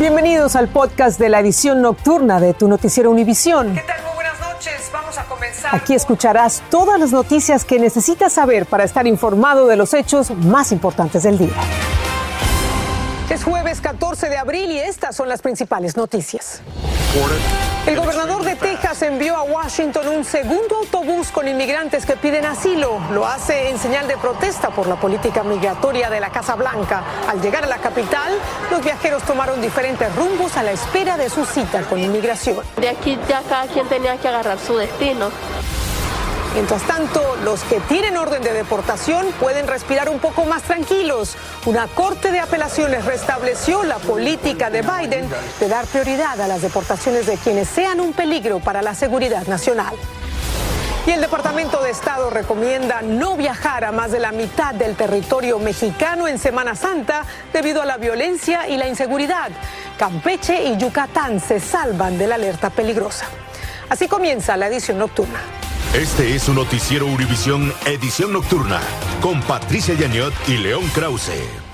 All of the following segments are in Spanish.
Bienvenidos al podcast de la edición nocturna de tu noticiero Univisión. ¿Qué tal? Muy buenas noches. Vamos a comenzar. Aquí escucharás todas las noticias que necesitas saber para estar informado de los hechos más importantes del día. Es jueves 14 de abril y estas son las principales noticias. El gobernador de Texas envió a Washington un segundo autobús con inmigrantes que piden asilo. Lo hace en señal de protesta por la política migratoria de la Casa Blanca. Al llegar a la capital, los viajeros tomaron diferentes rumbos a la espera de su cita con inmigración. De aquí ya cada quien tenía que agarrar su destino. Mientras tanto, los que tienen orden de deportación pueden respirar un poco más tranquilos. Una corte de apelaciones restableció la política de Biden de dar prioridad a las deportaciones de quienes sean un peligro para la seguridad nacional. Y el Departamento de Estado recomienda no viajar a más de la mitad del territorio mexicano en Semana Santa debido a la violencia y la inseguridad. Campeche y Yucatán se salvan de la alerta peligrosa. Así comienza la edición nocturna. Este es su noticiero Univisión Edición Nocturna con Patricia Yañot y León Krause.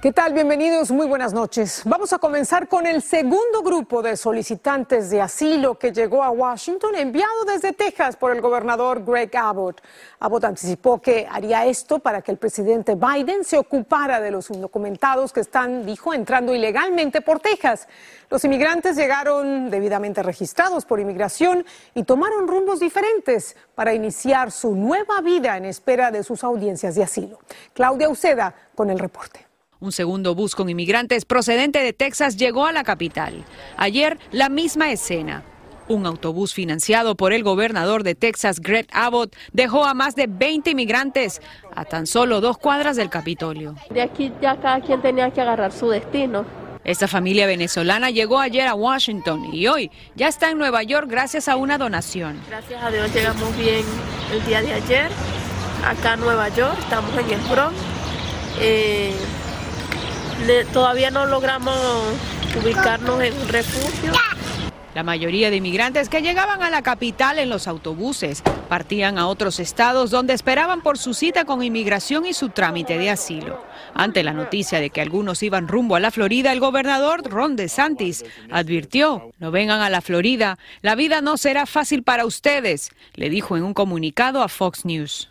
¿Qué tal? Bienvenidos, muy buenas noches. Vamos a comenzar con el segundo grupo de solicitantes de asilo que llegó a Washington, enviado desde Texas por el gobernador Greg Abbott. Abbott anticipó que haría esto para que el presidente Biden se ocupara de los indocumentados que están, dijo, entrando ilegalmente por Texas. Los inmigrantes llegaron debidamente registrados por inmigración y tomaron rumbos diferentes para iniciar su nueva vida en espera de sus audiencias de asilo. Claudia Uceda con el reporte. Un segundo bus con inmigrantes procedente de Texas llegó a la capital. Ayer, la misma escena. Un autobús financiado por el gobernador de Texas, Greg Abbott, dejó a más de 20 inmigrantes a tan solo dos cuadras del Capitolio. De aquí ya cada quien tenía que agarrar su destino. Esta familia venezolana llegó ayer a Washington y hoy ya está en Nueva York gracias a una donación. Gracias a Dios llegamos bien el día de ayer acá a Nueva York, estamos en el Bronx. Eh, todavía no logramos ubicarnos en un refugio. La mayoría de inmigrantes que llegaban a la capital en los autobuses partían a otros estados donde esperaban por su cita con inmigración y su trámite de asilo. Ante la noticia de que algunos iban rumbo a la Florida, el gobernador Ron DeSantis advirtió, no vengan a la Florida, la vida no será fácil para ustedes, le dijo en un comunicado a Fox News.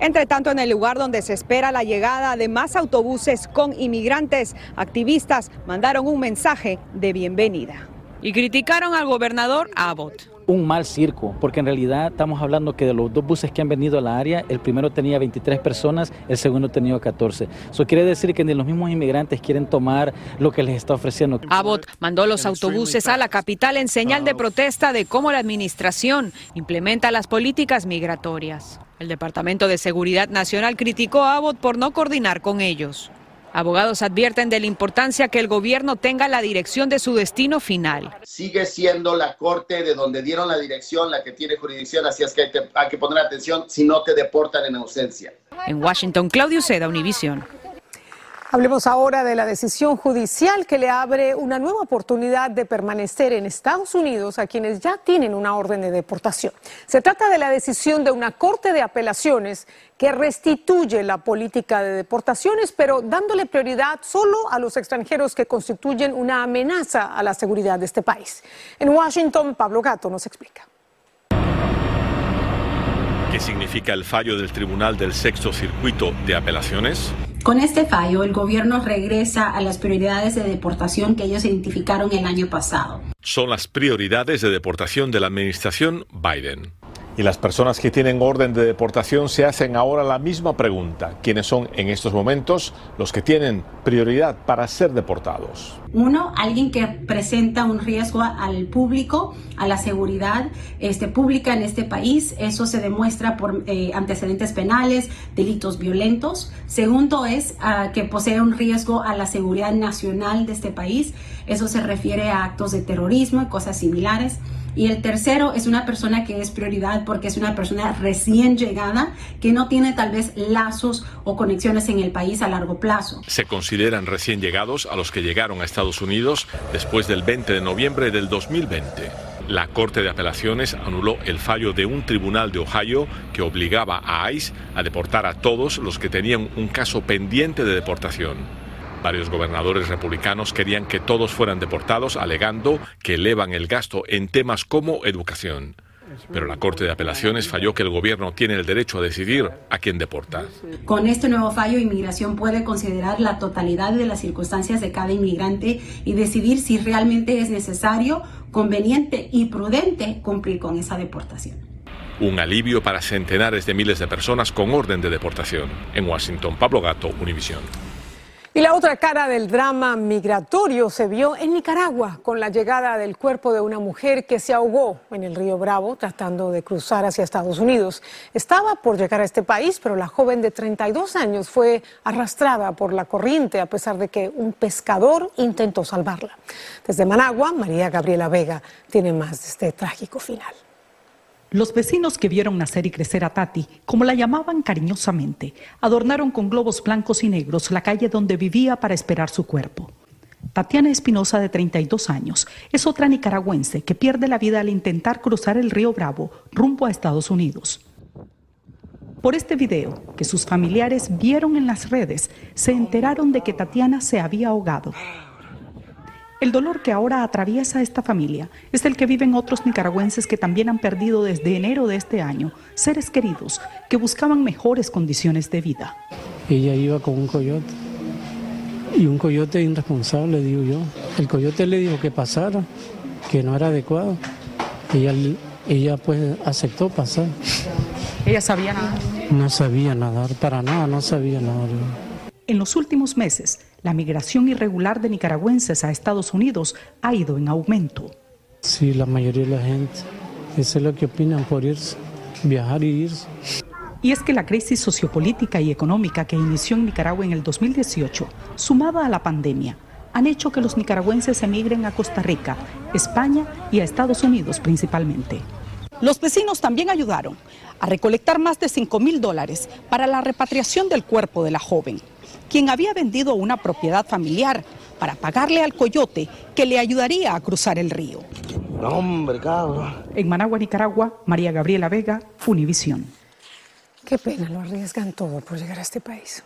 Entre tanto, en el lugar donde se espera la llegada de más autobuses con inmigrantes, activistas mandaron un mensaje de bienvenida. Y criticaron al gobernador Abbott. un mal circo, porque en realidad estamos hablando que de los dos buses que han venido a la área, el primero tenía 23 personas, el segundo tenía 14. Eso quiere decir que ni los mismos inmigrantes quieren tomar lo que les está ofreciendo. Abbott mandó los autobuses a la capital en señal de protesta de cómo la administración implementa las políticas migratorias. El Departamento de Seguridad Nacional criticó a Abbott por no coordinar con ellos. Abogados advierten de la importancia que el gobierno tenga la dirección de su destino final. sigue siendo la corte de donde dieron la dirección la que tiene jurisdicción, así es que hay, que hay que poner atención si no te deportan en ausencia. En Washington, Claudio Seda, Univisión. Hablemos ahora de la decisión judicial que le abre una nueva oportunidad de permanecer en Estados Unidos a quienes ya tienen una orden de deportación. Se trata de la decisión de una Corte de Apelaciones que restituye la política de deportaciones, pero dándole prioridad solo a los extranjeros que constituyen una amenaza a la seguridad de este país. En Washington, Pablo Gato nos explica. ¿Qué significa el fallo del Tribunal del Sexto Circuito de Apelaciones? Con este fallo, el gobierno regresa a las prioridades de deportación que ellos identificaron el año pasado. Son las prioridades de deportación de la administración Biden. Y las personas que tienen orden de deportación se hacen ahora la misma pregunta. ¿Quiénes son en estos momentos los que tienen prioridad para ser deportados? Uno, alguien que presenta un riesgo al público, a la seguridad este, pública en este país. Eso se demuestra por eh, antecedentes penales, delitos violentos. Segundo es uh, que posee un riesgo a la seguridad nacional de este país. Eso se refiere a actos de terrorismo y cosas similares. Y el tercero es una persona que es prioridad porque es una persona recién llegada que no tiene tal vez lazos o conexiones en el país a largo plazo. Se consideran recién llegados a los que llegaron a Estados Unidos después del 20 de noviembre del 2020. La Corte de Apelaciones anuló el fallo de un tribunal de Ohio que obligaba a ICE a deportar a todos los que tenían un caso pendiente de deportación. Varios gobernadores republicanos querían que todos fueran deportados, alegando que elevan el gasto en temas como educación. Pero la Corte de Apelaciones falló que el gobierno tiene el derecho a decidir a quién deporta. Con este nuevo fallo, inmigración puede considerar la totalidad de las circunstancias de cada inmigrante y decidir si realmente es necesario, conveniente y prudente cumplir con esa deportación. Un alivio para centenares de miles de personas con orden de deportación. En Washington, Pablo Gato, Univisión. Y la otra cara del drama migratorio se vio en Nicaragua con la llegada del cuerpo de una mujer que se ahogó en el río Bravo tratando de cruzar hacia Estados Unidos. Estaba por llegar a este país, pero la joven de 32 años fue arrastrada por la corriente a pesar de que un pescador intentó salvarla. Desde Managua, María Gabriela Vega tiene más de este trágico final. Los vecinos que vieron nacer y crecer a Tati, como la llamaban cariñosamente, adornaron con globos blancos y negros la calle donde vivía para esperar su cuerpo. Tatiana Espinosa, de 32 años, es otra nicaragüense que pierde la vida al intentar cruzar el río Bravo rumbo a Estados Unidos. Por este video, que sus familiares vieron en las redes, se enteraron de que Tatiana se había ahogado. El dolor que ahora atraviesa esta familia es el que viven otros nicaragüenses que también han perdido desde enero de este año seres queridos que buscaban mejores condiciones de vida. Ella iba con un coyote y un coyote irresponsable, digo yo. El coyote le dijo que pasara, que no era adecuado. Ella, ella pues aceptó pasar. ¿Ella sabía nadar? No sabía nadar, para nada, no sabía nadar. En los últimos meses, la migración irregular de nicaragüenses a Estados Unidos ha ido en aumento. Sí, la mayoría de la gente, eso es lo que opinan por irse, viajar y irse. Y es que la crisis sociopolítica y económica que inició en Nicaragua en el 2018, sumada a la pandemia, han hecho que los nicaragüenses emigren a Costa Rica, España y a Estados Unidos principalmente. Los vecinos también ayudaron a recolectar más de 5 mil dólares para la repatriación del cuerpo de la joven quien había vendido una propiedad familiar para pagarle al coyote que le ayudaría a cruzar el río. No, hombre, cabrón. En Managua, Nicaragua, María Gabriela Vega, Univisión. Qué pena, lo arriesgan todo por llegar a este país.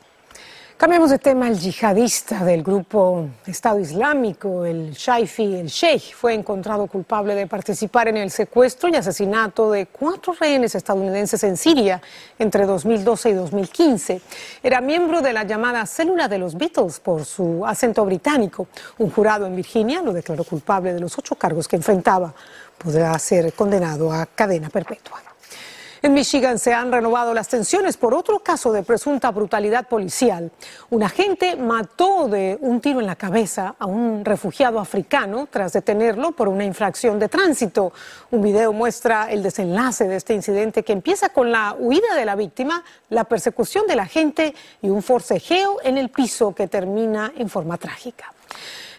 Cambiamos de tema. El yihadista del grupo Estado Islámico, el Shaifi, el Sheikh, fue encontrado culpable de participar en el secuestro y asesinato de cuatro rehenes estadounidenses en Siria entre 2012 y 2015. Era miembro de la llamada célula de los Beatles por su acento británico. Un jurado en Virginia lo declaró culpable de los ocho cargos que enfrentaba. Podrá ser condenado a cadena perpetua. En Michigan se han renovado las tensiones por otro caso de presunta brutalidad policial. Un agente mató de un tiro en la cabeza a un refugiado africano tras detenerlo por una infracción de tránsito. Un video muestra el desenlace de este incidente que empieza con la huida de la víctima, la persecución del agente y un forcejeo en el piso que termina en forma trágica.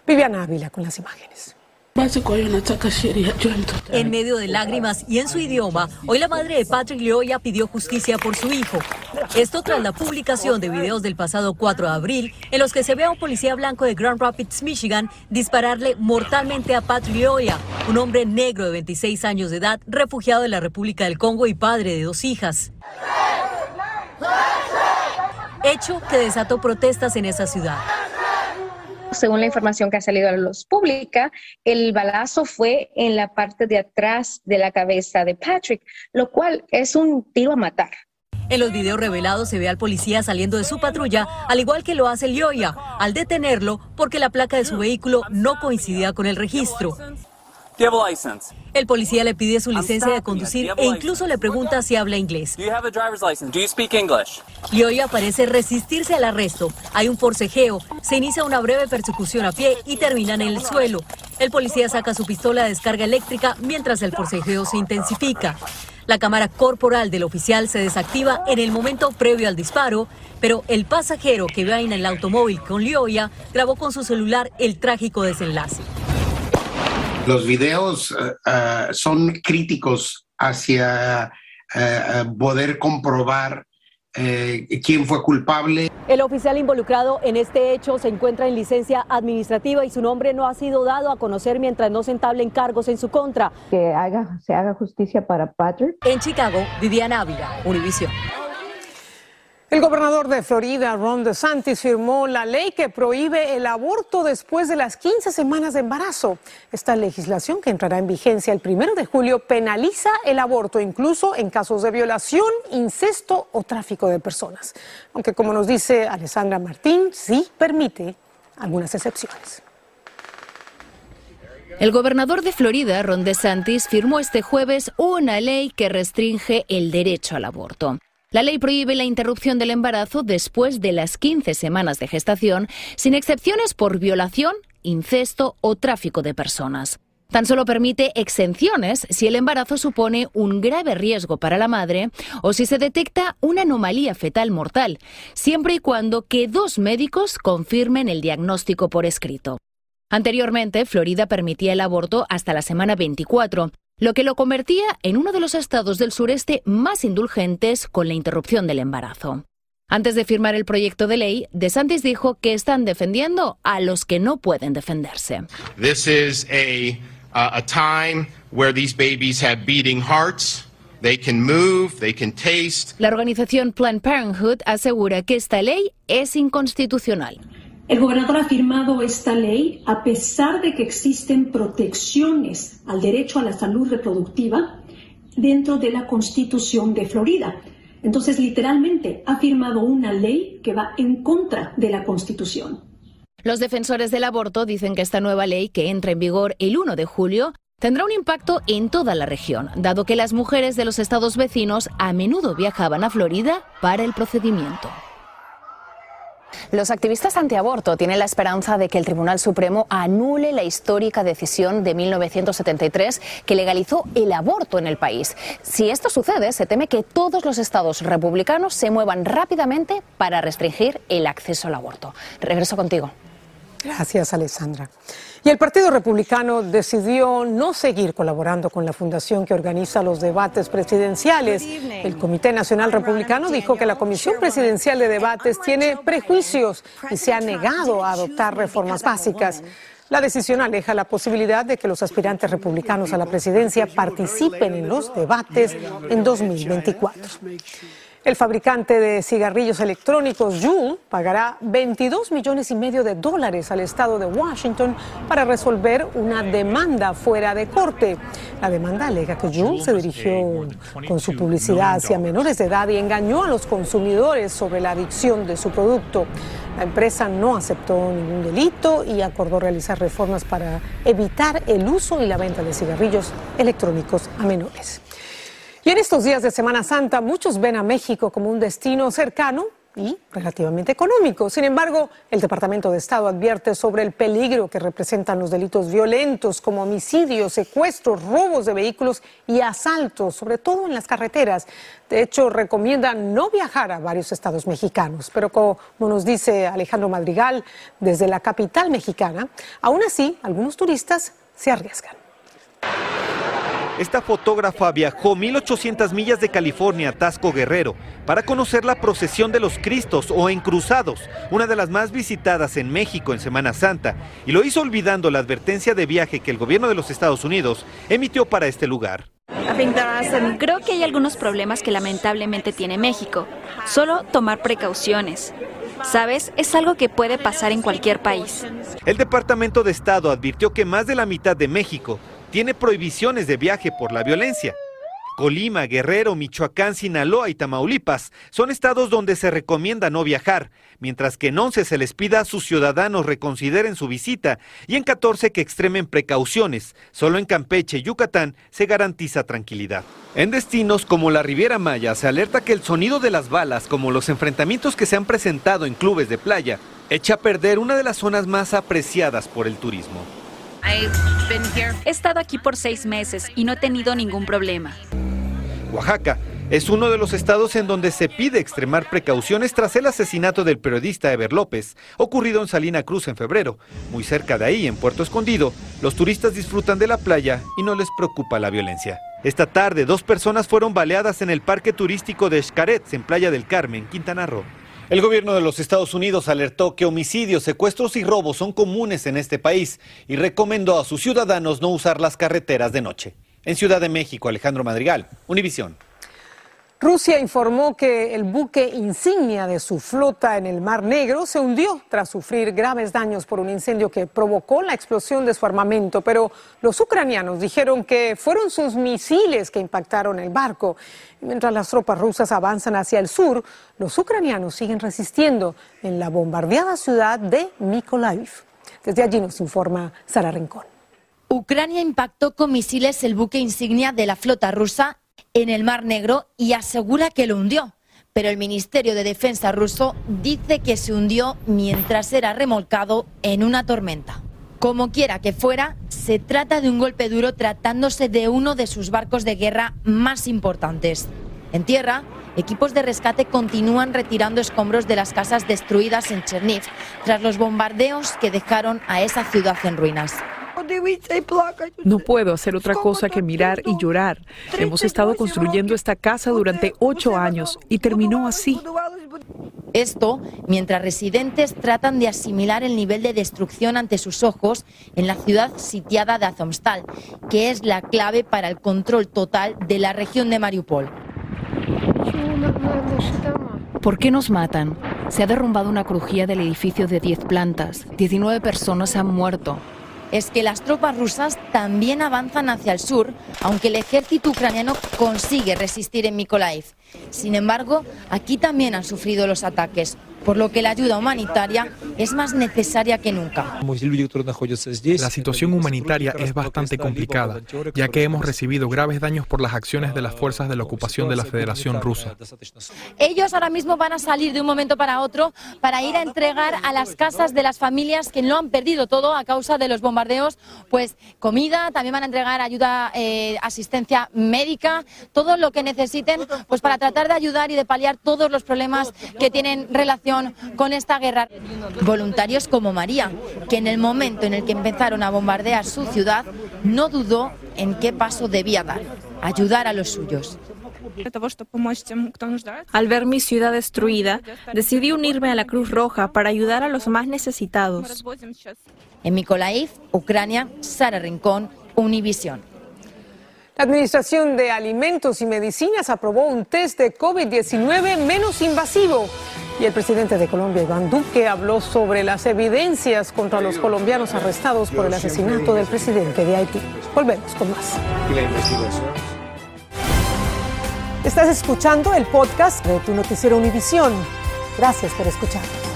Viviana Ávila con las imágenes. En medio de lágrimas y en su idioma, hoy la madre de Patrick Leoya pidió justicia por su hijo. Esto tras la publicación de videos del pasado 4 de abril en los que se ve a un policía blanco de Grand Rapids, Michigan, dispararle mortalmente a Patrick Leoya, un hombre negro de 26 años de edad, refugiado de la República del Congo y padre de dos hijas. Hecho que desató protestas en esa ciudad. Según la información que ha salido a la luz pública, el balazo fue en la parte de atrás de la cabeza de Patrick, lo cual es un tiro a matar. En los videos revelados se ve al policía saliendo de su patrulla, al igual que lo hace Lioya, al detenerlo porque la placa de su vehículo no coincidía con el registro. El policía le pide su licencia de conducir e incluso le pregunta si habla inglés. hoy parece resistirse al arresto. Hay un forcejeo, se inicia una breve persecución a pie y terminan en el suelo. El policía saca su pistola de descarga eléctrica mientras el forcejeo se intensifica. La cámara corporal del oficial se desactiva en el momento previo al disparo, pero el pasajero que va en el automóvil con Lioya grabó con su celular el trágico desenlace. Los videos eh, eh, son críticos hacia eh, poder comprobar quién fue culpable. El oficial involucrado en este hecho se encuentra en licencia administrativa y su nombre no ha sido dado a conocer mientras no se entablen cargos en su contra. Que haga, se haga justicia para Patrick. En Chicago, Viviana Ávila, Univision. El gobernador de Florida, Ron DeSantis, firmó la ley que prohíbe el aborto después de las 15 semanas de embarazo. Esta legislación, que entrará en vigencia el primero de julio, penaliza el aborto incluso en casos de violación, incesto o tráfico de personas. Aunque, como nos dice Alessandra Martín, sí permite algunas excepciones. El gobernador de Florida, Ron DeSantis, firmó este jueves una ley que restringe el derecho al aborto. La ley prohíbe la interrupción del embarazo después de las 15 semanas de gestación, sin excepciones por violación, incesto o tráfico de personas. Tan solo permite exenciones si el embarazo supone un grave riesgo para la madre o si se detecta una anomalía fetal mortal, siempre y cuando que dos médicos confirmen el diagnóstico por escrito. Anteriormente, Florida permitía el aborto hasta la semana 24, lo que lo convertía en uno de los estados del sureste más indulgentes con la interrupción del embarazo. Antes de firmar el proyecto de ley, DeSantis dijo que están defendiendo a los que no pueden defenderse. This is a, uh, a time where these babies have beating hearts. They can move, they can taste. La organización Planned Parenthood asegura que esta ley es inconstitucional. El gobernador ha firmado esta ley a pesar de que existen protecciones al derecho a la salud reproductiva dentro de la Constitución de Florida. Entonces, literalmente, ha firmado una ley que va en contra de la Constitución. Los defensores del aborto dicen que esta nueva ley, que entra en vigor el 1 de julio, tendrá un impacto en toda la región, dado que las mujeres de los estados vecinos a menudo viajaban a Florida para el procedimiento. Los activistas antiaborto tienen la esperanza de que el Tribunal Supremo anule la histórica decisión de 1973 que legalizó el aborto en el país. Si esto sucede, se teme que todos los estados republicanos se muevan rápidamente para restringir el acceso al aborto. Regreso contigo. Gracias, Alessandra. Y el Partido Republicano decidió no seguir colaborando con la fundación que organiza los debates presidenciales. El Comité Nacional Republicano dijo que la Comisión Presidencial de Debates tiene prejuicios y se ha negado a adoptar reformas básicas. La decisión aleja la posibilidad de que los aspirantes republicanos a la presidencia participen en los debates en 2024. El fabricante de cigarrillos electrónicos Juul pagará 22 millones y medio de dólares al estado de Washington para resolver una demanda fuera de corte. La demanda alega que Juul se dirigió con su publicidad hacia menores de edad y engañó a los consumidores sobre la adicción de su producto. La empresa no aceptó ningún delito y acordó realizar reformas para evitar el uso y la venta de cigarrillos electrónicos a menores. Y en estos días de Semana Santa muchos ven a México como un destino cercano y relativamente económico. Sin embargo, el Departamento de Estado advierte sobre el peligro que representan los delitos violentos como homicidios, secuestros, robos de vehículos y asaltos, sobre todo en las carreteras. De hecho, recomienda no viajar a varios estados mexicanos. Pero como nos dice Alejandro Madrigal desde la capital mexicana, aún así, algunos turistas se arriesgan. Esta fotógrafa viajó 1800 millas de California a Tasco Guerrero para conocer la procesión de los Cristos o encruzados, una de las más visitadas en México en Semana Santa, y lo hizo olvidando la advertencia de viaje que el gobierno de los Estados Unidos emitió para este lugar. Creo que hay algunos problemas que lamentablemente tiene México. Solo tomar precauciones. ¿Sabes? Es algo que puede pasar en cualquier país. El Departamento de Estado advirtió que más de la mitad de México tiene prohibiciones de viaje por la violencia. Colima, Guerrero, Michoacán, Sinaloa y Tamaulipas son estados donde se recomienda no viajar, mientras que en 11 se les pida a sus ciudadanos reconsideren su visita y en 14 que extremen precauciones. Solo en Campeche y Yucatán se garantiza tranquilidad. En destinos como la Riviera Maya se alerta que el sonido de las balas, como los enfrentamientos que se han presentado en clubes de playa, echa a perder una de las zonas más apreciadas por el turismo. He estado aquí por seis meses y no he tenido ningún problema. Oaxaca es uno de los estados en donde se pide extremar precauciones tras el asesinato del periodista Ever López, ocurrido en Salina Cruz en febrero. Muy cerca de ahí, en Puerto Escondido, los turistas disfrutan de la playa y no les preocupa la violencia. Esta tarde, dos personas fueron baleadas en el parque turístico de Xcaret, en Playa del Carmen, Quintana Roo. El gobierno de los Estados Unidos alertó que homicidios, secuestros y robos son comunes en este país y recomendó a sus ciudadanos no usar las carreteras de noche. En Ciudad de México, Alejandro Madrigal, Univisión. Rusia informó que el buque insignia de su flota en el Mar Negro se hundió tras sufrir graves daños por un incendio que provocó la explosión de su armamento, pero los ucranianos dijeron que fueron sus misiles que impactaron el barco. Mientras las tropas rusas avanzan hacia el sur, los ucranianos siguen resistiendo en la bombardeada ciudad de Mykolaiv. Desde allí nos informa Sara Rincón. Ucrania impactó con misiles el buque insignia de la flota rusa en el Mar Negro y asegura que lo hundió. Pero el Ministerio de Defensa ruso dice que se hundió mientras era remolcado en una tormenta. Como quiera que fuera, se trata de un golpe duro tratándose de uno de sus barcos de guerra más importantes. En tierra, equipos de rescate continúan retirando escombros de las casas destruidas en Cherniv tras los bombardeos que dejaron a esa ciudad en ruinas. No puedo hacer otra cosa que mirar y llorar. Hemos estado construyendo esta casa durante ocho años y terminó así. Esto mientras residentes tratan de asimilar el nivel de destrucción ante sus ojos en la ciudad sitiada de Azovstal, que es la clave para el control total de la región de Mariupol. ¿Por qué nos matan? Se ha derrumbado una crujía del edificio de 10 plantas. 19 personas han muerto es que las tropas rusas también avanzan hacia el sur, aunque el ejército ucraniano consigue resistir en Mykolaiv. Sin embargo, aquí también han sufrido los ataques por lo que la ayuda humanitaria es más necesaria que nunca. La situación humanitaria es bastante complicada, ya que hemos recibido graves daños por las acciones de las fuerzas de la ocupación de la Federación Rusa. Ellos ahora mismo van a salir de un momento para otro para ir a entregar a las casas de las familias que no han perdido todo a causa de los bombardeos, pues comida, también van a entregar ayuda, eh, asistencia médica, todo lo que necesiten, pues para tratar de ayudar y de paliar todos los problemas que tienen relación con esta guerra. Voluntarios como María, que en el momento en el que empezaron a bombardear su ciudad, no dudó en qué paso debía dar, ayudar a los suyos. Al ver mi ciudad destruida, decidí unirme a la Cruz Roja para ayudar a los más necesitados. En Mykolaiv, Ucrania, Sara Rincón, Univisión. La Administración de Alimentos y Medicinas aprobó un test de COVID-19 menos invasivo. Y el presidente de Colombia, Iván Duque, habló sobre las evidencias contra los colombianos arrestados por el asesinato del presidente de Haití. Volvemos con más. Estás escuchando el podcast de tu noticiero Univisión. Gracias por escuchar.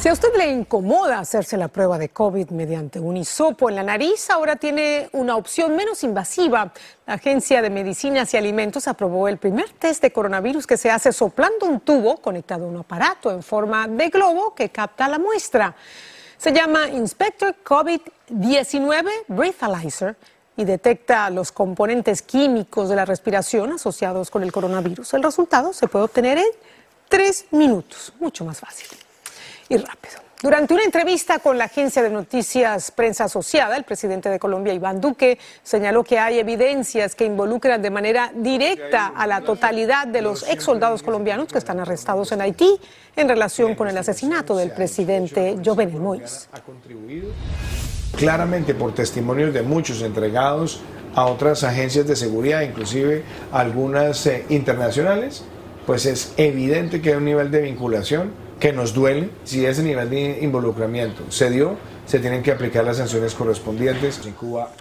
Si a usted le incomoda hacerse la prueba de COVID mediante un hisopo en la nariz, ahora tiene una opción menos invasiva. La Agencia de Medicinas y Alimentos aprobó el primer test de coronavirus que se hace soplando un tubo conectado a un aparato en forma de globo que capta la muestra. Se llama Inspector COVID-19 Breathalyzer y detecta los componentes químicos de la respiración asociados con el coronavirus. El resultado se puede obtener en tres minutos, mucho más fácil y rápido. Durante una entrevista con la agencia de noticias Prensa Asociada, el presidente de Colombia, Iván Duque, señaló que hay evidencias que involucran de manera directa a la totalidad de los ex soldados colombianos que están arrestados en Haití en relación con el asesinato del presidente Jovenel Moïse. Claramente por testimonios de muchos entregados a otras agencias de seguridad, inclusive algunas eh, internacionales, pues es evidente que hay un nivel de vinculación que nos duele, si ese nivel de involucramiento se dio, se tienen que aplicar las sanciones correspondientes. En Cuba,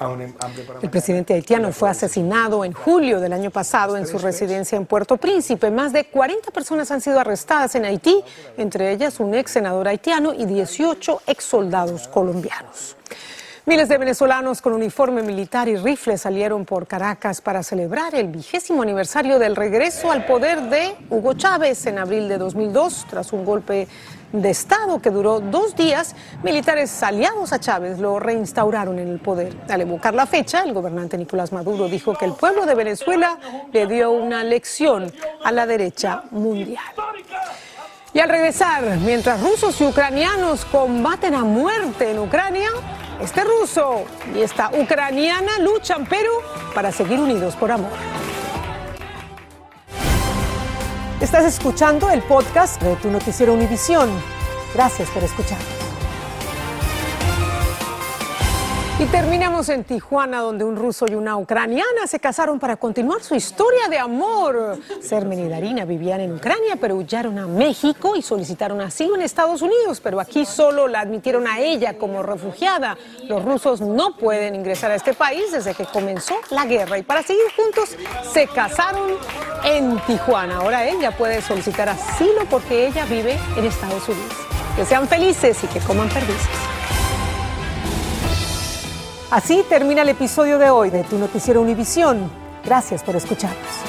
El presidente haitiano fue asesinado en julio del año pasado en su residencia en Puerto Príncipe. Más de 40 personas han sido arrestadas en Haití, entre ellas un ex senador haitiano y 18 ex soldados colombianos. Miles de venezolanos con uniforme militar y rifles salieron por Caracas para celebrar el vigésimo aniversario del regreso al poder de Hugo Chávez en abril de 2002, tras un golpe de Estado que duró dos días, militares aliados a Chávez lo reinstauraron en el poder. Al evocar la fecha, el gobernante Nicolás Maduro dijo que el pueblo de Venezuela le dio una lección a la derecha mundial. Y al regresar, mientras rusos y ucranianos combaten a muerte en Ucrania, este ruso y esta ucraniana luchan, pero para seguir unidos por amor. Estás escuchando el podcast de tu noticiero Univisión. Gracias por escuchar. Y terminamos en Tijuana, donde un ruso y una ucraniana se casaron para continuar su historia de amor. Sermen y Darina vivían en Ucrania, pero huyeron a México y solicitaron asilo en Estados Unidos, pero aquí solo la admitieron a ella como refugiada. Los rusos no pueden ingresar a este país desde que comenzó la guerra y para seguir juntos se casaron en Tijuana. Ahora ella puede solicitar asilo porque ella vive en Estados Unidos. Que sean felices y que coman perdices. Así termina el episodio de hoy de Tu Noticiero Univisión. Gracias por escucharnos.